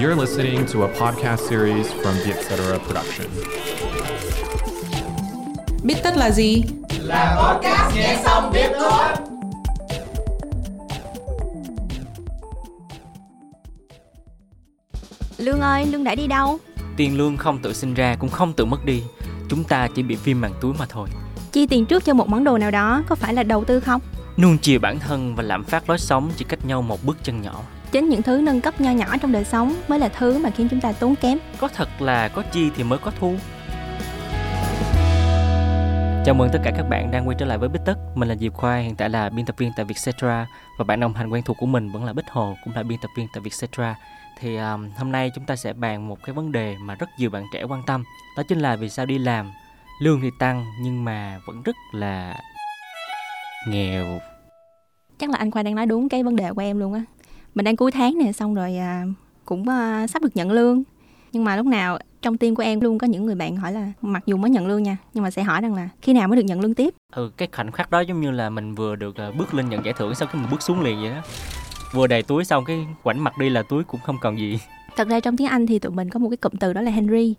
You're listening to a podcast series from the Etc. Production. Biết tất là gì? Là podcast nghe xong biết thôi. Lương ơi, Lương đã đi đâu? Tiền lương không tự sinh ra cũng không tự mất đi. Chúng ta chỉ bị viêm màng túi mà thôi. Chi tiền trước cho một món đồ nào đó có phải là đầu tư không? Nuông chiều bản thân và lạm phát lối sống chỉ cách nhau một bước chân nhỏ. Chính những thứ nâng cấp nho nhỏ trong đời sống mới là thứ mà khiến chúng ta tốn kém. Có thật là có chi thì mới có thu. Chào mừng tất cả các bạn đang quay trở lại với Bích Tất. Mình là Diệp Khoa, hiện tại là biên tập viên tại Vietcetera và bạn đồng hành quen thuộc của mình vẫn là Bích Hồ, cũng là biên tập viên tại Vietcetera. Thì um, hôm nay chúng ta sẽ bàn một cái vấn đề mà rất nhiều bạn trẻ quan tâm, đó chính là vì sao đi làm lương thì tăng nhưng mà vẫn rất là nghèo. Chắc là anh Khoa đang nói đúng cái vấn đề của em luôn á. Mình đang cuối tháng nè, xong rồi à, cũng à, sắp được nhận lương. Nhưng mà lúc nào trong tim của em luôn có những người bạn hỏi là mặc dù mới nhận lương nha, nhưng mà sẽ hỏi rằng là khi nào mới được nhận lương tiếp. Ừ, cái khoảnh khắc đó giống như là mình vừa được uh, bước lên nhận giải thưởng sau khi mình bước xuống liền vậy đó. Vừa đầy túi xong cái quảnh mặt đi là túi cũng không còn gì. Thật ra trong tiếng Anh thì tụi mình có một cái cụm từ đó là Henry.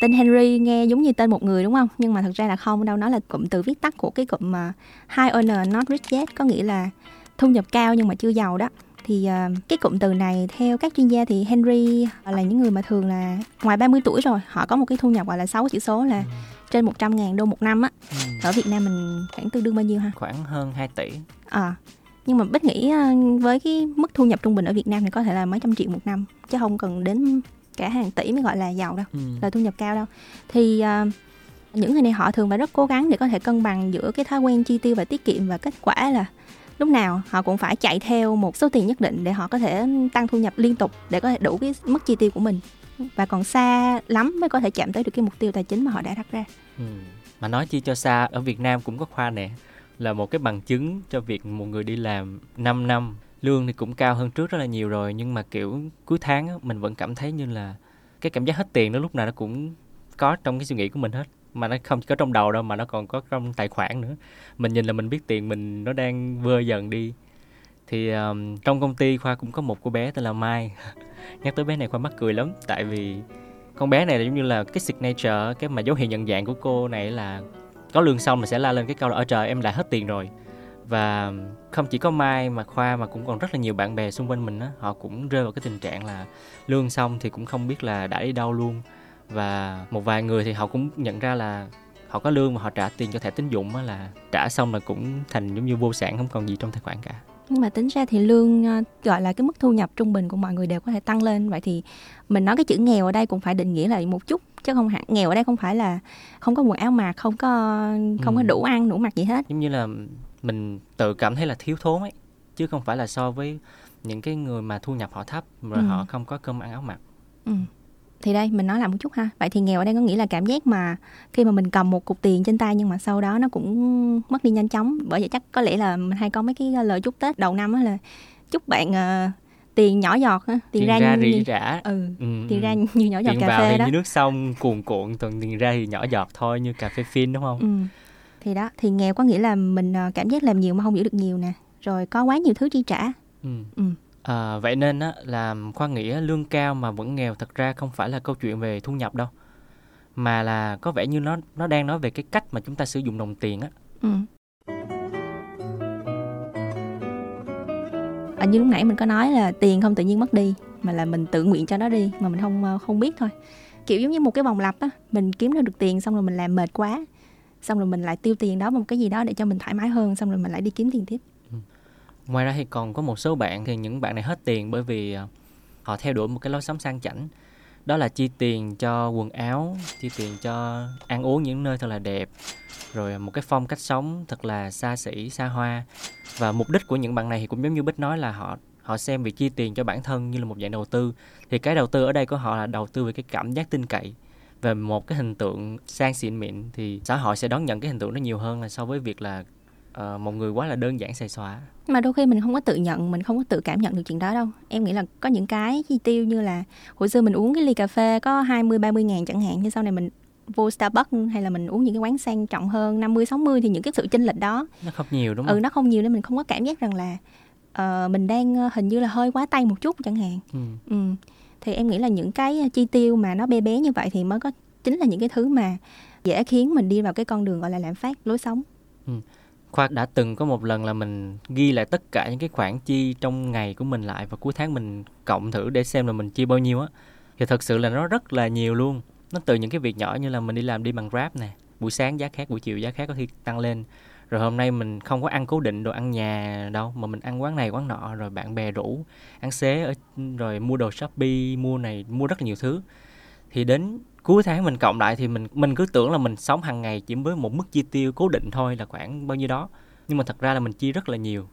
Tên Henry nghe giống như tên một người đúng không? Nhưng mà thật ra là không đâu, nó là cụm từ viết tắt của cái cụm mà high earner not rich yet, có nghĩa là thu nhập cao nhưng mà chưa giàu đó thì uh, cái cụm từ này theo các chuyên gia thì Henry là những người mà thường là ngoài 30 tuổi rồi họ có một cái thu nhập gọi là 6 chữ số là ừ. trên 100 ngàn đô một năm á ừ. ở Việt Nam mình khoảng tương đương bao nhiêu ha khoảng hơn 2 tỷ à, nhưng mà bích nghĩ uh, với cái mức thu nhập trung bình ở Việt Nam thì có thể là mấy trăm triệu một năm chứ không cần đến cả hàng tỷ mới gọi là giàu đâu ừ. là thu nhập cao đâu thì uh, những người này họ thường phải rất cố gắng để có thể cân bằng giữa cái thói quen chi tiêu và tiết kiệm và kết quả là lúc nào họ cũng phải chạy theo một số tiền nhất định để họ có thể tăng thu nhập liên tục để có thể đủ cái mức chi tiêu của mình và còn xa lắm mới có thể chạm tới được cái mục tiêu tài chính mà họ đã đặt ra. Ừ. Mà nói chi cho xa ở Việt Nam cũng có khoa nè là một cái bằng chứng cho việc một người đi làm 5 năm lương thì cũng cao hơn trước rất là nhiều rồi nhưng mà kiểu cuối tháng á, mình vẫn cảm thấy như là cái cảm giác hết tiền nó lúc nào nó cũng có trong cái suy nghĩ của mình hết mà nó không chỉ có trong đầu đâu mà nó còn có trong tài khoản nữa. Mình nhìn là mình biết tiền mình nó đang vơi dần đi. Thì um, trong công ty khoa cũng có một cô bé tên là mai. Nhắc tới bé này khoa mắc cười lắm tại vì con bé này là giống như là cái signature cái mà dấu hiệu nhận dạng của cô này là có lương xong là sẽ la lên cái câu là ở trời em đã hết tiền rồi. Và không chỉ có mai mà khoa mà cũng còn rất là nhiều bạn bè xung quanh mình á họ cũng rơi vào cái tình trạng là lương xong thì cũng không biết là đã đi đâu luôn và một vài người thì họ cũng nhận ra là họ có lương mà họ trả tiền cho thẻ tín dụng là trả xong là cũng thành giống như vô sản không còn gì trong tài khoản cả. Nhưng mà tính ra thì lương ờ, gọi là cái mức thu nhập trung bình của mọi người đều có thể tăng lên. Vậy thì mình nói cái chữ nghèo ở đây cũng phải định nghĩa lại một chút chứ không hẳn nghèo ở đây không phải là không có quần áo mặc không có không ừ. có đủ ăn đủ mặc gì hết. Giống như là mình tự cảm thấy là thiếu thốn ấy chứ không phải là so với những cái người mà thu nhập họ thấp rồi ừ. họ không có cơm ăn áo mặc. Ừ thì đây mình nói lại một chút ha. Vậy thì nghèo ở đây có nghĩa là cảm giác mà khi mà mình cầm một cục tiền trên tay nhưng mà sau đó nó cũng mất đi nhanh chóng. Bởi vậy chắc có lẽ là mình hay có mấy cái lời chúc tết đầu năm á là chúc bạn uh, tiền nhỏ giọt ha tiền, tiền ra, ra rỉ rả ừ, ừ tiền ừ. ra như nhỏ giọt tiền cà vào phê thì đó. như nước sông cuồn cuộn còn tiền ra thì nhỏ giọt thôi như cà phê phin đúng không? Ừ. thì đó. Thì nghèo có nghĩa là mình ờ, cảm giác làm nhiều mà không giữ được nhiều nè. Rồi có quá nhiều thứ chi trả. Ừ. Ừ À, vậy nên á, là Khoa nghĩ lương cao mà vẫn nghèo thật ra không phải là câu chuyện về thu nhập đâu mà là có vẻ như nó nó đang nói về cái cách mà chúng ta sử dụng đồng tiền á. Ừ. À, như lúc nãy mình có nói là tiền không tự nhiên mất đi mà là mình tự nguyện cho nó đi mà mình không ờ, không biết thôi kiểu giống như một cái vòng lặp á mình kiếm ra được tiền xong rồi mình làm mệt quá xong rồi mình lại tiêu tiền đó một cái gì đó để cho mình thoải mái hơn xong rồi mình lại đi kiếm tiền tiếp ngoài ra thì còn có một số bạn, thì những bạn này hết tiền bởi vì ờ, họ theo đuổi một cái lối sống sang chảnh. Đó là chi tiền cho quần áo, chi tiền cho ăn uống những nơi thật là đẹp, rồi một cái phong cách sống thật là xa xỉ, xa hoa. Và mục đích của những bạn này thì cũng giống như bích nói là họ họ xem việc chi tiền cho bản thân như là một dạng đầu tư. Thì cái đầu tư ở đây của họ là đầu tư về cái cảm giác tin cậy về một cái hình tượng sang xịn mịn, thì xã hội sẽ đón nhận cái hình tượng đó nhiều hơn là so với việc là uh, một người quá là đơn giản xài xóa mà đôi khi mình không có tự nhận mình không có tự cảm nhận được chuyện đó đâu em nghĩ là có những cái chi tiêu như là hồi xưa mình uống cái ly cà phê có 20 30 ngàn chẳng hạn nhưng sau này mình vô Starbucks hay là mình uống những cái quán sang trọng hơn 50 60 thì những cái sự chênh lệch đó nó không nhiều đúng không? Ừ nó không nhiều nên mình không có cảm giác rằng là uh, mình đang uh, hình như là hơi quá tay một chút chẳng hạn. Ừ. ừ. thì em nghĩ là những cái chi tiêu mà nó bé bé như vậy thì mới có chính là những cái thứ mà dễ khiến mình đi vào cái con đường gọi là lạm phát lối sống ừ. Khoa đã từng có một lần là mình ghi lại tất cả những cái khoản chi trong ngày của mình lại và cuối tháng mình cộng thử để xem là mình chi bao nhiêu á. Thì thật sự là nó rất là nhiều luôn. Nó từ những cái việc nhỏ như là mình đi làm đi bằng Grab nè, buổi sáng giá khác, buổi chiều giá khác có khi tăng lên. Rồi hôm nay mình không có ăn cố định đồ ăn nhà đâu mà mình ăn quán này quán nọ rồi bạn bè rủ ăn xế ở, rồi mua đồ Shopee, mua này, mua rất là nhiều thứ. Thì đến cuối tháng mình cộng lại thì mình mình cứ tưởng là mình sống hàng ngày chỉ với một mức chi tiêu cố định thôi là khoảng bao nhiêu đó. Nhưng mà thật ra là mình chi rất là nhiều.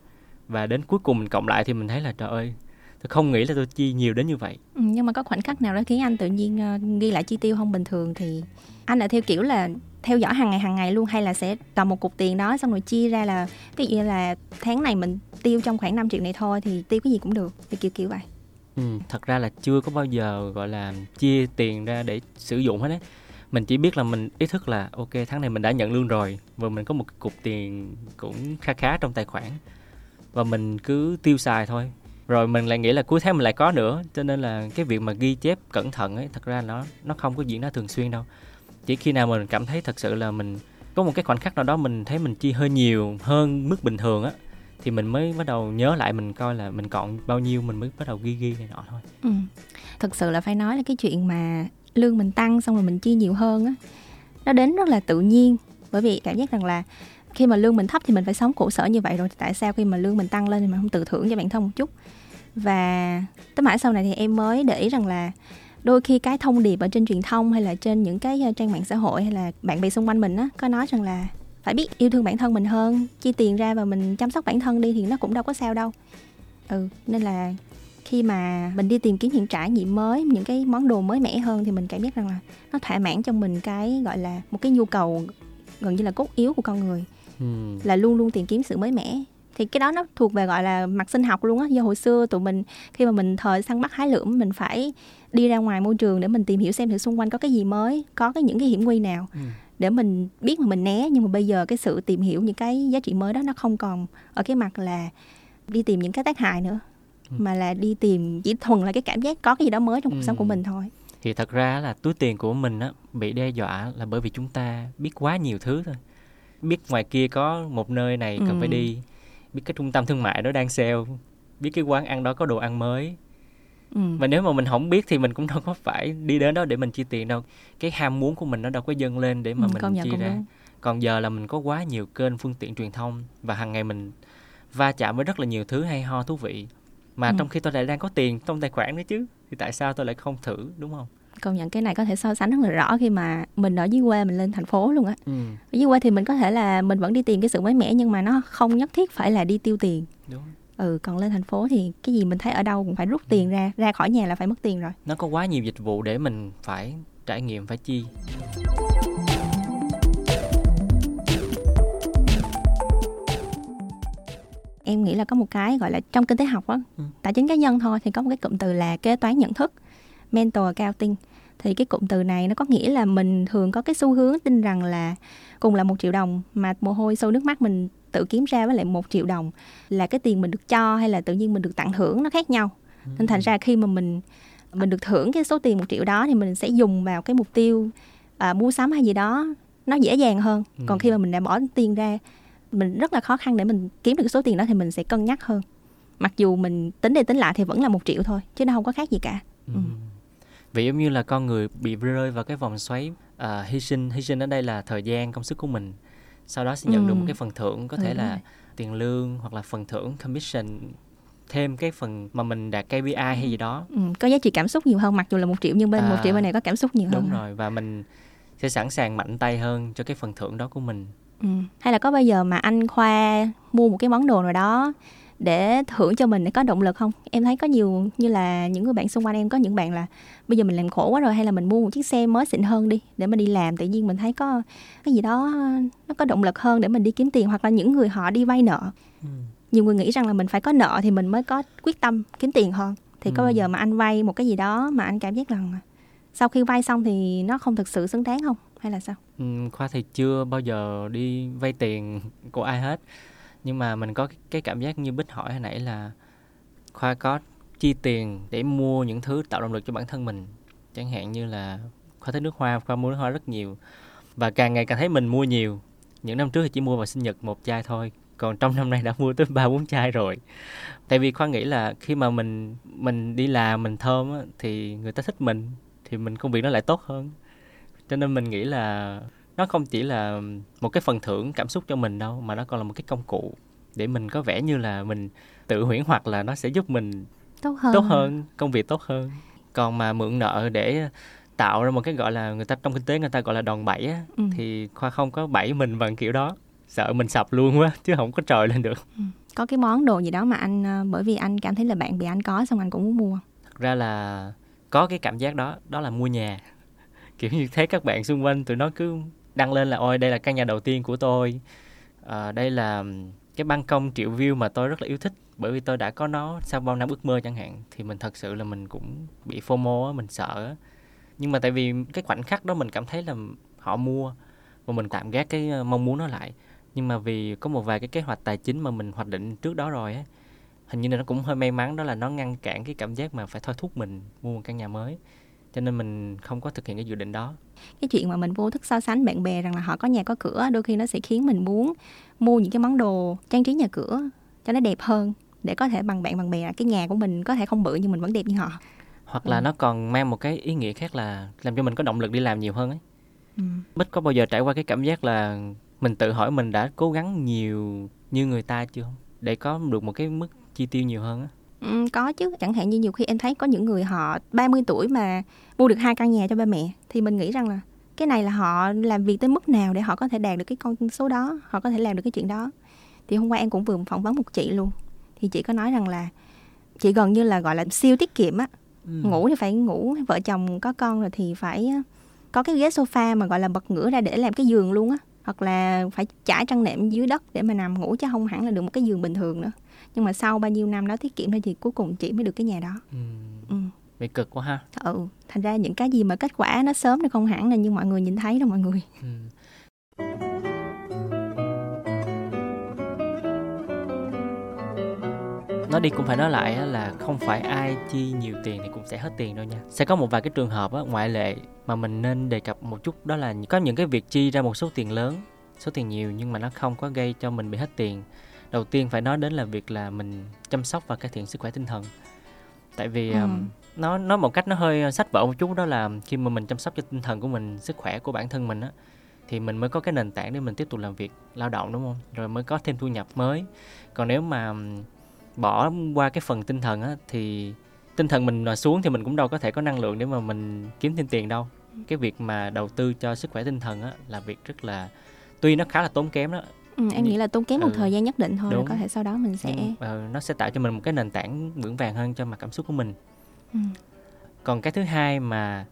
Và đến cuối cùng mình cộng lại thì mình thấy là trời ơi tôi không nghĩ là tôi chi nhiều đến như vậy. Ừ, nhưng mà có khoảnh khắc nào đó khiến anh tự nhiên uh, ghi lại chi tiêu không bình thường thì anh là theo kiểu là theo dõi hàng ngày hàng ngày luôn hay là sẽ cầm một cục tiền đó xong rồi chia ra là ví dụ như là tháng này mình tiêu trong khoảng 5 triệu này thôi thì tiêu cái gì cũng được thì kiểu kiểu vậy? Ừ, thật ra là chưa có bao giờ gọi là chia tiền ra để sử dụng hết đấy mình chỉ biết là mình ý thức là ok tháng này mình đã nhận lương rồi và mình có một cục tiền cũng khá khá trong tài khoản và mình cứ tiêu xài thôi. Rồi mình lại nghĩ là cuối tháng mình lại có nữa cho nên là cái việc mà ghi chép cẩn thận ấy thật ra nó nó không có diễn ra thường xuyên đâu. Chỉ khi nào mình cảm thấy thật sự là mình có một cái khoảnh khắc nào đó mình thấy mình chi hơi nhiều hơn mức bình thường á thì mình mới bắt đầu nhớ lại, mình coi là mình còn bao nhiêu, mình mới bắt đầu ghi ghi này nọ thôi. Ừ. thực sự là phải nói là cái chuyện mà lương mình tăng xong rồi mình chi nhiều hơn á, nó đến rất là tự nhiên. Bởi vì cảm giác rằng là khi mà lương mình thấp thì mình phải sống khổ sở như vậy rồi tại sao khi mà lương mình tăng lên thì mình không tự thưởng cho bản thân một chút? Và tới mãi sau này thì em mới để ý rằng là đôi khi cái thông điệp ở trên truyền thông hay là trên những cái ờ, trang mạng xã hội hay là bạn bè xung quanh mình á, có nói rằng là phải biết yêu thương bản thân mình hơn chi tiền ra và mình chăm sóc bản thân đi thì nó cũng đâu có sao đâu. Ừ nên là khi mà mình đi tìm kiếm những trải nghiệm mới những cái món đồ mới mẻ hơn thì mình cảm giác rằng là nó thỏa mãn cho mình cái gọi là một cái nhu cầu gần như là cốt yếu của con người. Ừ. là luôn luôn tìm kiếm sự mới mẻ. Thì cái đó nó thuộc về gọi là mặt sinh học luôn á. Do hồi xưa tụi mình khi mà mình thời săn bắt hái lượm mình phải đi ra ngoài môi trường để mình tìm hiểu xem thử xung quanh có cái gì mới có cái những cái hiểm nguy nào. Ừ để mình biết mà mình né nhưng mà bây giờ cái sự tìm hiểu những cái giá trị mới đó nó không còn ở cái mặt là đi tìm những cái tác hại nữa ừ. mà là đi tìm chỉ thuần là cái cảm giác có cái gì đó mới trong cuộc ừ. sống của mình thôi thì thật ra là túi tiền của mình á bị đe dọa là bởi vì chúng ta biết quá nhiều thứ thôi biết ngoài kia có một nơi này cần ừ. phải đi biết cái trung tâm thương mại đó đang sale biết cái quán ăn đó có đồ ăn mới ừ. và nếu mà mình không biết thì mình cũng đâu có phải đi đến đó để mình chi tiền đâu cái ham muốn của mình nó đâu có dâng lên để mà ừ, mình chi ra đúng. còn giờ là mình có quá nhiều kênh phương tiện truyền thông và hàng ngày mình va chạm với rất là nhiều thứ hay ho thú vị mà ừ. trong khi tôi lại đang có tiền trong tài khoản nữa chứ thì tại sao tôi lại không thử đúng không công nhận cái này có thể so sánh rất là rõ khi mà mình ở dưới quê mình lên thành phố luôn á ừ. ở dưới quê thì mình có thể là mình vẫn đi tìm cái sự mới mẻ nhưng mà nó không nhất thiết phải là đi tiêu tiền đúng ừ còn lên thành phố thì cái gì mình thấy ở đâu cũng phải rút tiền ra ra khỏi nhà là phải mất tiền rồi. Nó có quá nhiều dịch vụ để mình phải trải nghiệm phải chi. Em nghĩ là có một cái gọi là trong kinh tế học á ừ. tài chính cá nhân thôi thì có một cái cụm từ là kế toán nhận thức mental accounting thì cái cụm từ này nó có nghĩa là mình thường có cái xu hướng tin rằng là cùng là một triệu đồng mà mồ hôi sâu nước mắt mình tự kiếm ra với lại một triệu đồng là cái tiền mình được cho hay là tự nhiên mình được tặng thưởng nó khác nhau nên thành ra khi mà mình mình được thưởng cái số tiền một triệu đó thì mình sẽ dùng vào cái mục tiêu à, mua sắm hay gì đó nó dễ dàng hơn ừ. còn khi mà mình đã bỏ tiền ra mình rất là khó khăn để mình kiếm được cái số tiền đó thì mình sẽ cân nhắc hơn mặc dù mình tính đi tính lại thì vẫn là một triệu thôi chứ nó không có khác gì cả ừ. Ừ. vậy giống như là con người bị rơi vào cái vòng xoáy uh, hy sinh hy sinh ở đây là thời gian công sức của mình sau đó sẽ nhận ừ. được một ừ. cái phần thưởng có thể ừ. là tiền lương hoặc là phần thưởng commission thêm cái phần mà mình đạt KPI hay gì đó ừ, có giá trị cảm xúc nhiều hơn mặc dù là một triệu nhưng bên à, một triệu bên này có cảm xúc nhiều đúng hơn đúng rồi và mình sẽ sẵn sàng mạnh tay hơn cho cái phần thưởng đó của mình ừ. hay là có bao giờ mà anh khoa mua một cái món đồ nào đó để thưởng cho mình để có động lực không? Em thấy có nhiều như là những người bạn xung quanh em có những bạn là bây giờ mình làm khổ quá rồi hay là mình mua một chiếc xe mới xịn hơn đi để mình đi làm tự nhiên mình thấy có cái gì đó nó có động lực hơn để mình đi kiếm tiền hoặc là những người họ đi vay nợ. Ừ. nhiều người nghĩ rằng là mình phải có nợ thì mình mới có quyết tâm kiếm tiền hơn. Thì ừ. có bao giờ mà anh vay một cái gì đó mà anh cảm giác rằng sau khi vay xong thì nó không thực sự xứng đáng không? Hay là sao? Ừ, khoa thì chưa bao giờ đi vay tiền của ai hết nhưng mà mình có cái cảm giác như bích hỏi hồi nãy là khoa có chi tiền để mua những thứ tạo động lực cho bản thân mình? Chẳng hạn như là khoa thích nước hoa khoa mua nước hoa rất nhiều. Và càng ngày càng thấy mình mua nhiều. Những năm trước thì chỉ mua vào sinh nhật một chai thôi. Còn trong năm nay đã mua tới ba bốn chai rồi. Tại vì khoa nghĩ là khi mà mình mình đi làm mình thơm á, thì người ta thích mình. Thì mình công việc nó lại tốt hơn. Cho nên mình nghĩ là nó không chỉ là một cái phần thưởng cảm xúc cho mình đâu mà nó còn là một cái công cụ để mình có vẻ như là mình tự huyễn hoặc là nó sẽ giúp mình tốt hơn. tốt hơn công việc tốt hơn. Còn mà mượn nợ để tạo ra một cái gọi là người ta trong kinh tế người ta gọi là đòn bẩy á Ừ. thì khoa không có bẫy mình bằng kiểu đó. Sợ mình sập luôn quá chứ không có trồi lên được. Có cái món đồ gì đó mà anh ờ, bởi vì anh cảm thấy là bạn bè anh có xong anh cũng muốn mua thật ra là có cái cảm giác đó đó là mua nhà. Kiểu như thấy các bạn xung quanh tụi nó cứ đăng lên là ôi đây là căn nhà đầu tiên của tôi. À, đây là cái ban công triệu view mà tôi rất là yêu thích bởi vì tôi đã có nó sau bao năm ước mơ chẳng hạn. Thì mình thật sự là mình cũng bị fomo á mình sợ á. Nhưng mà tại vì cái khoảnh khắc đó mình cảm thấy là họ mua và mình tạm gác cái ờ, mong muốn nó lại. Nhưng mà vì có một vài cái kế hoạch tài chính mà mình hoạch định trước đó rồi á hình như là nó cũng hơi may mắn đó là nó ngăn cản cái cảm giác mà phải thôi thúc mình mua một căn nhà mới cho nên mình không có thực hiện cái dự định đó. Cái chuyện mà mình vô thức so sánh bạn bè rằng là họ có nhà có cửa đôi khi nó sẽ khiến mình muốn mua những cái món đồ trang trí nhà cửa cho nó đẹp hơn để có thể bằng bạn bằng bè. Cái nhà của mình có thể không bự nhưng mình vẫn đẹp như họ. Hoặc là Ừ. nó còn mang một cái ý nghĩa khác là làm cho mình có động lực đi làm nhiều hơn ấy. Ừ. bích có bao giờ trải qua cái cảm giác là mình tự hỏi mình đã cố gắng nhiều như người ta chưa? Không để có được một cái mức chi tiêu nhiều hơn á Ừ, có chứ. Chẳng hạn như nhiều khi em thấy có những người họ 30 tuổi mà mua được hai căn nhà cho ba mẹ thì mình nghĩ rằng là cái này là họ làm việc tới mức nào để họ có thể đạt được cái con số đó họ có thể làm được cái chuyện đó. Thì hôm qua em cũng vừa phỏng vấn một chị luôn. Thì chị có nói rằng là chị gần như là gọi là siêu tiết kiệm á. Ngủ thì phải ngủ vợ chồng có con rồi thì phải ờ, có cái ghế sofa mà gọi là bật ngửa ra để làm cái giường luôn á hoặc là phải trải trăng nệm dưới đất để mà nằm ngủ chứ không hẳn là được một cái giường bình thường nữa nhưng mà sau bao nhiêu năm đó tiết kiệm thôi thì cuối cùng chị mới được cái nhà đó ừ. ừ. bị cực quá ha ừ thành ra những cái gì mà kết quả nó sớm thì không hẳn là như mọi người nhìn thấy đâu mọi người ừ. Nói đi cũng phải nói lại là không phải ai chi nhiều tiền thì cũng sẽ hết tiền đâu nha. Sẽ có một vài cái trường hợp ngoại lệ mà mình nên đề cập một chút đó là có những cái việc chi ra một số tiền lớn số tiền nhiều nhưng mà nó không có gây cho mình bị hết tiền. Đầu tiên phải nói đến là việc là mình chăm sóc và cải thiện sức khỏe tinh thần. Tại vì Ừ. nó nói một cách nó hơi sách vở một chút đó là khi mà mình chăm sóc cho tinh thần của mình sức khỏe của bản thân mình á thì mình mới có cái nền tảng để mình tiếp tục làm việc lao động đúng không? Rồi mới có thêm thu nhập mới. Còn nếu mà bỏ qua cái phần tinh thần á thì tinh thần mình mà xuống thì mình cũng đâu có thể có năng lượng để mà mình kiếm thêm tiền đâu cái việc mà đầu tư cho sức khỏe tinh thần á là việc rất là tuy nó khá là tốn kém đó ừ, em nghĩ là tốn kém một Ừ. thời gian nhất định thôi Đúng. có thể sau đó mình sẽ ờ, nó sẽ tạo cho mình một cái nền tảng vững vàng hơn cho mặt cảm xúc của mình ừ. còn cái thứ hai mà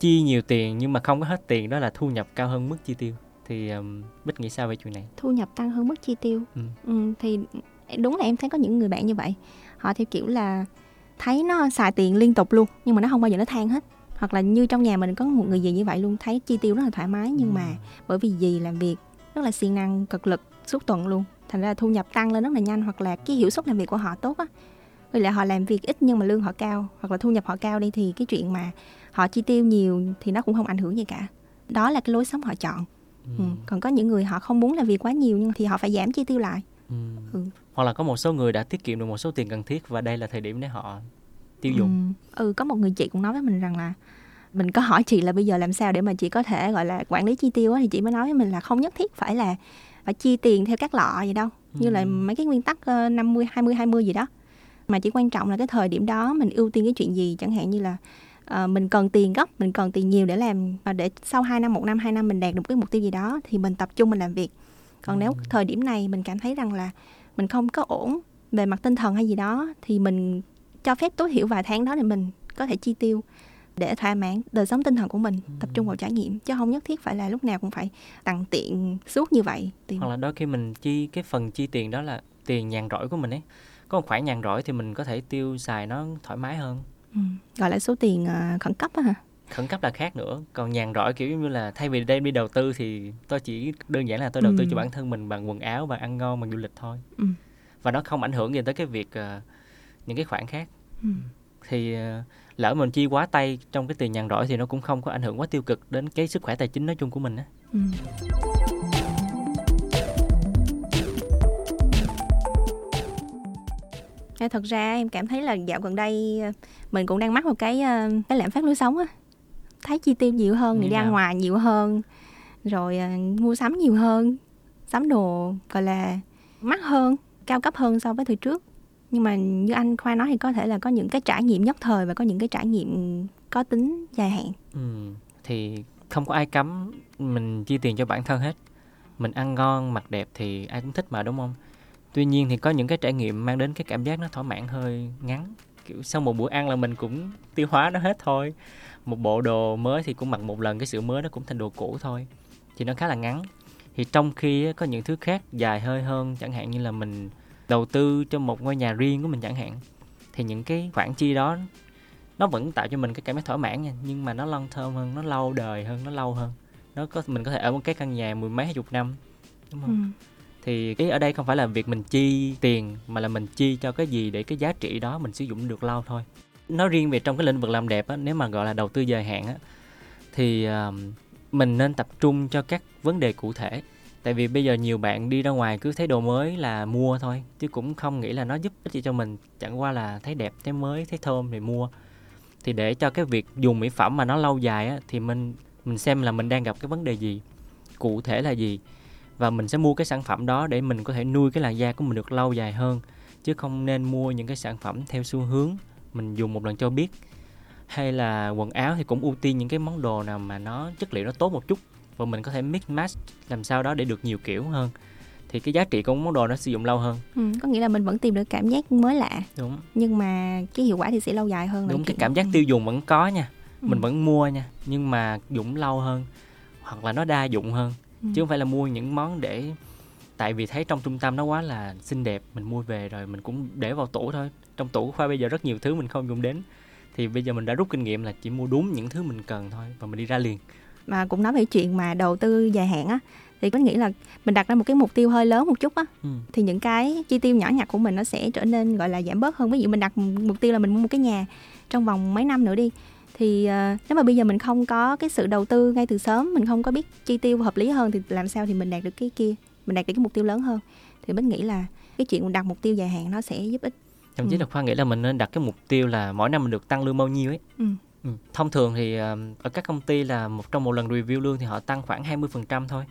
chi nhiều tiền nhưng mà không có hết tiền đó là thu nhập cao hơn mức chi tiêu thì um, bích nghĩ sao về chuyện này thu nhập tăng hơn mức chi tiêu Ừ. Ừ, thì đúng là em thấy có những người bạn như vậy. Họ theo kiểu là thấy nó xài tiền liên tục luôn nhưng mà nó không bao giờ nó than hết. Hoặc là như trong nhà mình có một người gì như vậy luôn thấy chi tiêu rất là thoải mái nhưng mà bởi vì dì làm việc rất là siêng năng cực lực suốt tuần luôn. Thành ra là thu nhập tăng lên rất là nhanh hoặc là cái hiệu suất làm việc của họ tốt á. Với lại họ làm việc ít nhưng mà lương họ cao hoặc là thu nhập họ cao đi thì cái chuyện mà họ chi tiêu nhiều thì nó cũng không ảnh hưởng gì cả. Đó là cái lối sống họ chọn. Ừ. còn có những người họ không muốn làm việc quá nhiều nhưng thì họ phải giảm chi tiêu lại Ừ. Ừ. hoặc là có một số người đã tiết kiệm được một số tiền cần thiết và đây là thời điểm để họ tiêu dùng ừ. ừ có một người chị cũng nói với mình rằng là mình có hỏi chị là bây giờ làm sao để mà chị có thể gọi là quản lý chi tiêu thì chị mới nói với mình là không nhất thiết phải là phải chi tiền theo các lọ gì đâu như là Ừ. mấy cái nguyên tắc ờ, 50 20 20 gì đó mà chỉ quan trọng là cái thời điểm đó mình ưu tiên cái chuyện gì chẳng hạn như là ờ, mình cần tiền gấp mình cần tiền nhiều để làm để sau 2 năm một năm hai năm mình đạt được cái mục tiêu gì đó thì mình tập trung mình làm việc còn nếu thời điểm này mình cảm thấy rằng là mình không có ổn về mặt tinh thần hay gì đó thì mình cho phép tối thiểu vài tháng đó để mình có thể chi tiêu để thỏa mãn đời sống tinh thần của mình tập trung vào trải nghiệm chứ không nhất thiết phải là lúc nào cũng phải tặng tiện suốt như vậy. Thì hoặc là đôi khi mình chi cái phần chi tiền đó là tiền nhàn rỗi của mình ấy. Có một khoản nhàn rỗi thì mình có thể tiêu xài nó thoải mái hơn. Ừ, gọi là số tiền ờ, khẩn cấp á hả khẩn cấp là khác nữa còn nhàn rỗi kiểu như là thay vì đem đi đầu tư thì tôi chỉ đơn giản là tôi đầu tư Ừ. cho bản thân mình bằng quần áo bằng ăn ngon bằng du lịch thôi Ừ. và nó không ảnh hưởng gì tới cái việc ờ, những cái khoản khác ừ. thì ờ, lỡ mình chi quá tay trong cái tiền nhàn rỗi thì nó cũng không có ảnh hưởng quá tiêu cực đến cái sức khỏe tài chính nói chung của mình á ừ. thật ra em cảm thấy là dạo gần đây ờ, mình cũng đang mắc một cái cái lạm phát lối sống á thấy chi tiêu nhiều hơn đi ăn ngoài nhiều hơn rồi uh, mua sắm nhiều hơn sắm đồ gọi là mắc hơn cao cấp hơn so với thời trước. Nhưng mà như anh khoa nói thì có thể là có những cái trải nghiệm nhất thời và có những cái trải nghiệm có tính dài hạn. Ừ, thì không có ai cấm mình chi tiền cho bản thân hết. Mình ăn ngon mặc đẹp thì ai cũng thích mà đúng không? Tuy nhiên thì có những cái trải nghiệm mang đến cái cảm giác nó thỏa mãn hơi ngắn. Kiểu sau một bữa ăn là mình cũng tiêu hóa nó hết thôi một bộ đồ mới thì cũng mặc một lần cái sữa mới nó cũng thành đồ cũ thôi. Thì nó khá là ngắn. Thì trong khi có những thứ khác dài hơi hơn chẳng hạn như là mình đầu tư cho một ngôi nhà riêng của mình chẳng hạn thì những cái khoản chi đó nó vẫn tạo cho mình cái cảm giác thỏa mãn nha. Nhưng mà nó long thơm hơn nó lâu đời hơn nó lâu hơn. Nó có mình có thể ở một cái căn nhà mười mấy hai chục năm đúng không? Ừ. thì cái ở đây không phải là việc mình chi tiền mà là mình chi cho cái gì để cái giá trị đó mình sử dụng được lâu thôi nói riêng về trong cái lĩnh vực làm đẹp á nếu mà gọi là đầu tư dài hạn á thì uh, mình nên tập trung cho các vấn đề cụ thể. Tại vì bây giờ nhiều bạn đi ra ngoài cứ thấy đồ mới là mua thôi chứ cũng không nghĩ là nó giúp ích gì cho mình. Chẳng qua là thấy đẹp thấy mới thấy thơm thì mua. Thì để cho cái việc dùng mỹ phẩm mà nó lâu dài á thì mình mình xem là mình đang gặp cái vấn đề gì cụ thể là gì và mình sẽ mua cái sản phẩm đó để mình có thể nuôi cái làn da của mình được lâu dài hơn chứ không nên mua những cái sản phẩm theo xu hướng mình dùng một lần cho biết. Hay là quần áo thì cũng ưu tiên những cái món đồ nào mà nó chất liệu nó tốt một chút và mình có thể mix match làm sao đó để được nhiều kiểu hơn. Thì cái giá trị của món đồ nó sử dụng lâu hơn. Ừ, có nghĩa là mình vẫn tìm được cảm giác mới lạ. Đúng. Nhưng mà cái hiệu quả thì sẽ lâu dài hơn đúng cái cảm giác tiêu dùng vẫn có nha. Ừ. mình vẫn mua nha nhưng mà dùng lâu hơn hoặc là nó đa dụng hơn. Ừ. chứ không phải là mua những món để tại vì thấy trong trung tâm nó quá là xinh đẹp mình mua về rồi mình cũng để vào tủ thôi trong tủ của khoa bây giờ rất nhiều thứ mình không dùng đến. Thì bây giờ mình đã rút kinh nghiệm là chỉ mua đúng những thứ mình cần thôi và mình đi ra liền. Mà cũng nói về chuyện mà đầu tư dài hạn á thì mình nghĩ là mình đặt ra một cái mục tiêu hơi lớn một chút á ừ. thì những cái chi tiêu nhỏ nhặt của mình nó sẽ trở nên gọi là giảm bớt hơn. Ví dụ mình đặt mục tiêu là mình mua một cái nhà trong vòng mấy năm nữa đi thì uh, nếu mà bây giờ mình không có cái sự đầu tư ngay từ sớm mình không có biết chi tiêu hợp lý hơn thì làm sao thì mình đạt được cái kia mình đạt được cái mục tiêu lớn hơn. Thì mình nghĩ là cái chuyện đặt mục tiêu dài hạn nó sẽ giúp ích thậm chí ừ. là khoa nghĩ là mình nên đặt cái mục tiêu là mỗi năm mình được tăng lương bao nhiêu ấy ừ. Ừ. thông thường thì uh, ở các công ty là một trong một lần review lương thì họ tăng khoảng 20% thôi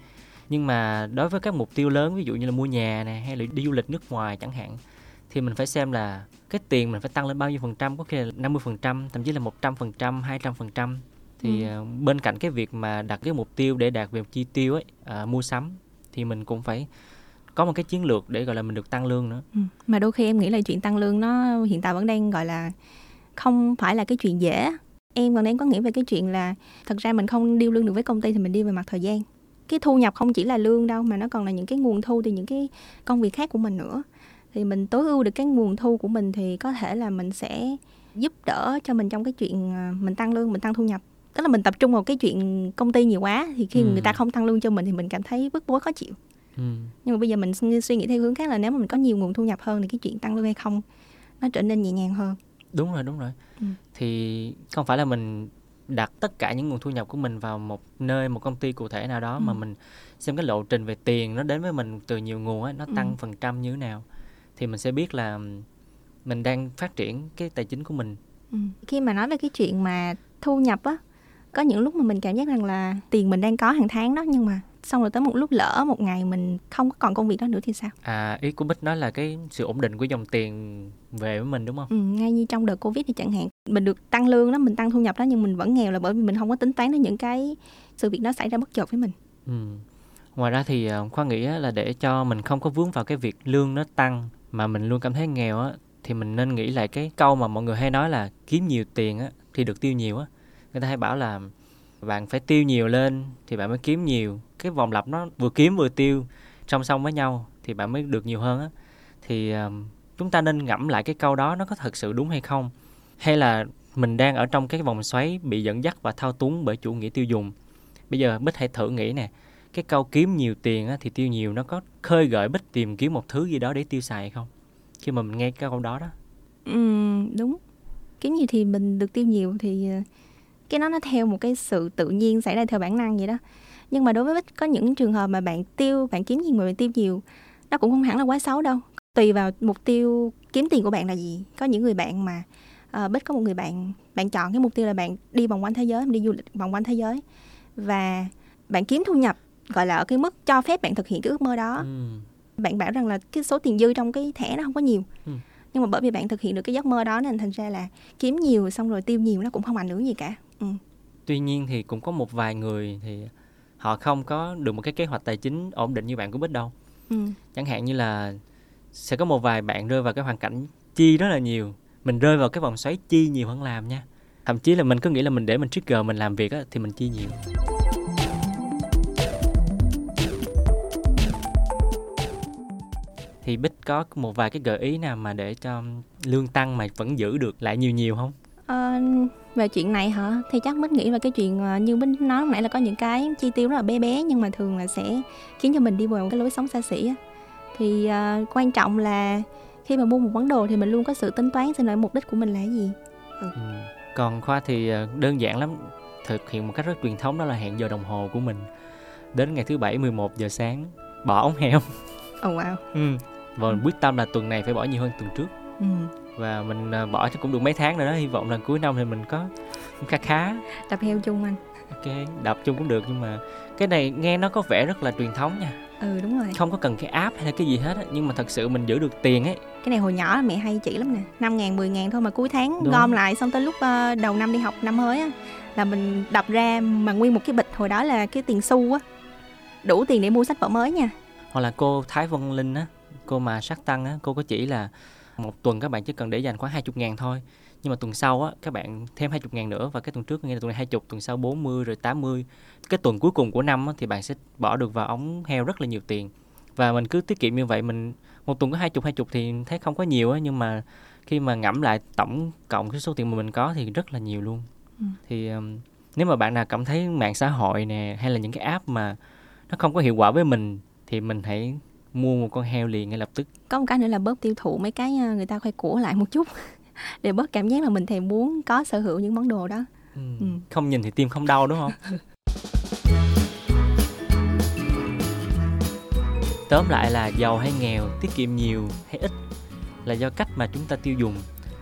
nhưng mà đối với các mục tiêu lớn ví dụ như là mua nhà này hay là đi du lịch nước ngoài chẳng hạn thì mình phải xem là cái tiền mình phải tăng lên bao nhiêu phần trăm có khi là 50 phần trăm thậm chí là 100 phần trăm 200 phần trăm thì ừ. uh, bên cạnh cái việc mà đặt cái mục tiêu để đạt về chi tiêu ấy uh, mua sắm thì mình cũng phải có một cái chiến lược để gọi là mình được tăng lương nữa. Ừ. mà đôi khi em nghĩ là chuyện tăng lương nó hiện tại vẫn đang gọi là không phải là cái chuyện dễ. Em còn đang có nghĩ về cái chuyện là thật ra mình không điêu lương được với công ty thì mình đi về mặt thời gian. Cái thu nhập không chỉ là lương đâu mà nó còn là những cái nguồn thu từ những cái công việc khác của mình nữa. Thì mình tối ưu được cái nguồn thu của mình thì có thể là mình sẽ giúp đỡ cho mình trong cái chuyện à, mình tăng lương mình tăng thu nhập. Tức là mình tập trung vào cái chuyện công ty nhiều quá thì khi ừ. người ta không tăng lương cho mình thì mình cảm thấy bức bối khó chịu ừ. nhưng mà bây giờ mình suy nghĩ theo hướng khác là nếu mà mình có nhiều nguồn thu nhập hơn thì cái chuyện tăng lương hay không nó trở nên nhẹ nhàng hơn đúng rồi đúng rồi ừ. thì không phải là mình đặt tất cả những nguồn thu nhập của mình vào một nơi một công ty cụ thể nào đó ừ. mà mình xem cái lộ trình về tiền nó đến với mình từ nhiều nguồn ấy, nó ừ. tăng phần trăm như thế nào thì mình sẽ biết là mình đang phát triển cái tài chính của mình ừ. khi mà nói về cái chuyện mà thu nhập á có những lúc mà mình cảm giác rằng là tiền mình đang có hàng tháng đó nhưng mà xong rồi tới một lúc lỡ một ngày mình không có còn công việc đó nữa thì sao? À ý của bích nói là cái sự ổn định của dòng tiền về với mình đúng không? Ừ, ngay như trong đợt covid thì chẳng hạn mình được tăng lương đó mình tăng thu nhập đó nhưng mình vẫn nghèo là bởi vì mình không có tính toán đến những cái sự việc đó xảy ra bất chợt với mình. Ừ. ngoài ra thì ờ, khoa nghĩ là để cho mình không có vướng vào cái việc lương nó tăng mà mình luôn cảm thấy nghèo á thì mình nên nghĩ lại cái câu mà mọi người hay nói là kiếm nhiều tiền á thì được tiêu nhiều á. Người ta hay bảo là bạn phải tiêu nhiều lên thì bạn mới kiếm nhiều. Cái vòng lặp nó vừa kiếm vừa tiêu song song với nhau thì bạn mới được nhiều hơn á. Thì chúng ta nên ngẫm lại cái câu đó nó có thật sự đúng hay không? Hay là mình đang ở trong cái vòng xoáy bị dẫn dắt và thao túng bởi chủ nghĩa tiêu dùng? Bây giờ bích hãy thử nghĩ nè cái câu kiếm nhiều tiền á, thì tiêu nhiều nó có khơi gợi bích tìm kiếm một thứ gì đó để tiêu xài hay không? Khi mà mình nghe cái câu đó đó. Ừ, đúng. Kiếm nhiều thì mình được tiêu nhiều thì ờ, cái nó nó theo một cái sự tự nhiên xảy ra theo bản năng vậy đó. Nhưng mà đối với có những trường hợp mà bạn tiêu bạn kiếm nhiều mà bạn tiêu nhiều nó cũng không hẳn là quá xấu đâu. Tùy vào mục tiêu kiếm tiền của bạn là gì. Có những người bạn mà uh, bích có một người bạn bạn chọn cái mục tiêu là bạn đi vòng quanh thế giới đi du lịch vòng quanh thế giới. Và bạn kiếm thu nhập gọi là ở cái mức cho phép bạn thực hiện cái ước mơ đó. Ừ. bạn bảo rằng là cái số tiền dư trong cái thẻ nó không có nhiều. Ừ. nhưng mà bởi vì bạn thực hiện được cái giấc mơ đó nên thành ra là kiếm nhiều xong rồi tiêu nhiều nó cũng không ảnh hưởng gì cả ừ. tuy nhiên thì cũng có một vài người thì họ không có được một cái kế hoạch tài chính ổn định như bạn của bích đâu ừ. chẳng hạn như là sẽ có một vài bạn rơi vào cái hoàn cảnh chi rất là nhiều mình rơi vào cái vòng xoáy chi nhiều hơn làm nha thậm chí là mình cứ nghĩ là mình để mình trigger mình làm việc á, thì mình chi nhiều thì bích có một vài cái gợi ý nào mà để cho lương tăng mà vẫn giữ được lại nhiều nhiều không à, về chuyện này hả? Thì chắc bích nghĩ là cái chuyện ờ, như bích nói nãy là có những cái chi tiêu rất là bé bé nhưng mà thường là sẽ khiến cho mình đi vào cái lối sống xa xỉ thì uh, quan trọng là khi mà mua một món đồ thì mình luôn có sự tính toán xem lại mục đích của mình là gì. Ừ. Ừ. còn khoa thì đơn giản lắm thực hiện một cách rất truyền thống đó là hẹn giờ đồng hồ của mình đến ngày thứ bảy 11 giờ sáng bỏ ống heo. Oh wow. Ừ. Và mình quyết tâm là tuần này phải bỏ nhiều hơn tuần trước. Ừ. và mình à, bỏ chắc cũng được mấy tháng rồi đó hy vọng là cuối năm thì mình có khá khá. Tập heo chung anh. Ok đập chung cũng được nhưng mà cái này nghe nó có vẻ rất là truyền thống nha. Ừ đúng rồi. Không có cần cái app hay là cái gì hết á nhưng mà thật sự mình giữ được tiền ấy. Cái này hồi nhỏ mẹ hay chỉ lắm nè năm ngàn mười ngàn thôi mà cuối tháng đúng. gom lại xong tới lúc uh, đầu năm đi học năm mới á là mình đập ra mà nguyên một cái bịch hồi đó là cái tiền xu á. Đủ tiền để mua sách vở mới nha. Hoặc là cô Thái Vân Linh á cô mà sắc tăng á cô có chỉ là một tuần các bạn chỉ cần để dành khoảng 20 ngàn thôi. Nhưng mà tuần sau á các bạn thêm 20 ngàn nữa và cái tuần trước nghĩa là tuần này 20 tuần sau 40 rồi 80 cái tuần cuối cùng của năm á, thì bạn sẽ bỏ được vào ống heo rất là nhiều tiền. Và mình cứ tiết kiệm như vậy mình một tuần có 20 20 thì thấy không có nhiều á nhưng mà khi mà ngẫm lại tổng cộng cái số tiền mà mình có thì rất là nhiều luôn. Ừ. thì um, nếu mà bạn nào cảm thấy mạng xã hội nè hay là những cái app mà nó không có hiệu quả với mình thì mình hãy mua một con heo liền ngay lập tức. Có một cái nữa là bớt tiêu thụ mấy cái ờ, người ta khoe của lại một chút để bớt cảm giác là mình thèm muốn có sở hữu những món đồ đó. Ừ. Ừ. không nhìn thì tim không đau đúng không? Tóm lại là giàu hay nghèo tiết kiệm nhiều hay ít là do cách mà chúng ta tiêu dùng.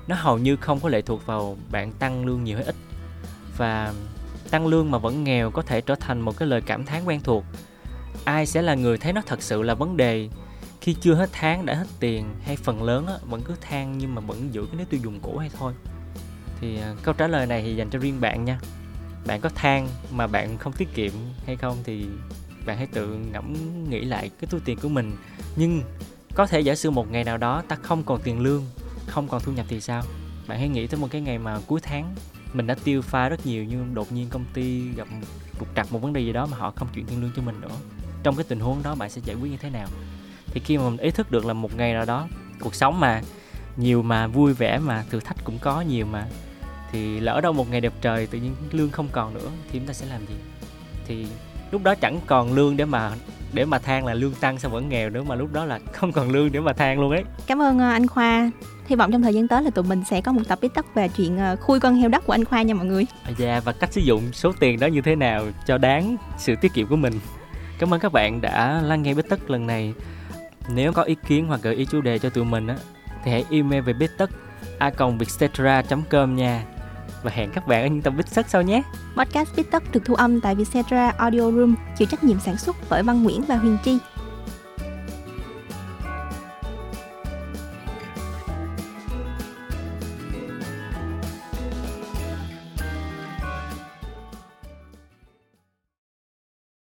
Nó hầu như không có lệ thuộc vào bạn tăng lương nhiều hay ít. Và tăng lương mà vẫn nghèo có thể trở thành một cái lời cảm thán quen thuộc ai sẽ là người thấy nó thật sự là vấn đề? Khi chưa hết tháng đã hết tiền hay phần lớn á, vẫn cứ than nhưng mà vẫn giữ cái nếp tiêu dùng cũ hay thôi. Thì à, câu trả lời này thì dành cho riêng bạn nha. Bạn có than mà bạn không tiết kiệm hay không thì bạn hãy tự ngẫm nghĩ lại cái túi tiền của mình. Nhưng có thể giả sử một ngày nào đó ta không còn tiền lương không còn thu nhập thì sao? Bạn hãy nghĩ tới một cái ngày mà cuối tháng mình đã tiêu pha rất nhiều nhưng đột nhiên công ty gặp trục trặc một vấn đề gì đó mà họ không chuyển tiền lương cho mình nữa. Trong cái tình huống đó bạn sẽ giải quyết như thế nào? Thì khi mà mình ý thức được là một ngày nào đó cuộc sống mà nhiều mà vui vẻ mà thử thách cũng có nhiều mà, thì lỡ đâu một ngày đẹp trời tự nhiên lương không còn nữa thì chúng ta sẽ làm gì? Thì lúc đó chẳng còn lương để mà để mà than là lương tăng sao vẫn nghèo nữa mà lúc đó là không còn lương để mà than luôn ấy. Cảm ơn ờ, anh khoa hy vọng trong thời gian tới là tụi mình sẽ có một tập viết tắt về chuyện ờ, khui con heo đất của anh khoa nha mọi người dạ và cách sử dụng số tiền đó như thế nào cho đáng sự tiết kiệm của mình Cảm ơn các bạn đã lắng nghe Bít Tất lần này. Nếu có ý kiến hoặc gợi ý chủ đề cho tụi mình á, thì hãy email về bít tất a com nha. Và hẹn các bạn ở những tập Bít Tất sau nhé. Podcast Bít Tất được thu âm tại Vietcetera Audio Room, chịu trách nhiệm sản xuất bởi Văn Nguyễn và Huyền Chi.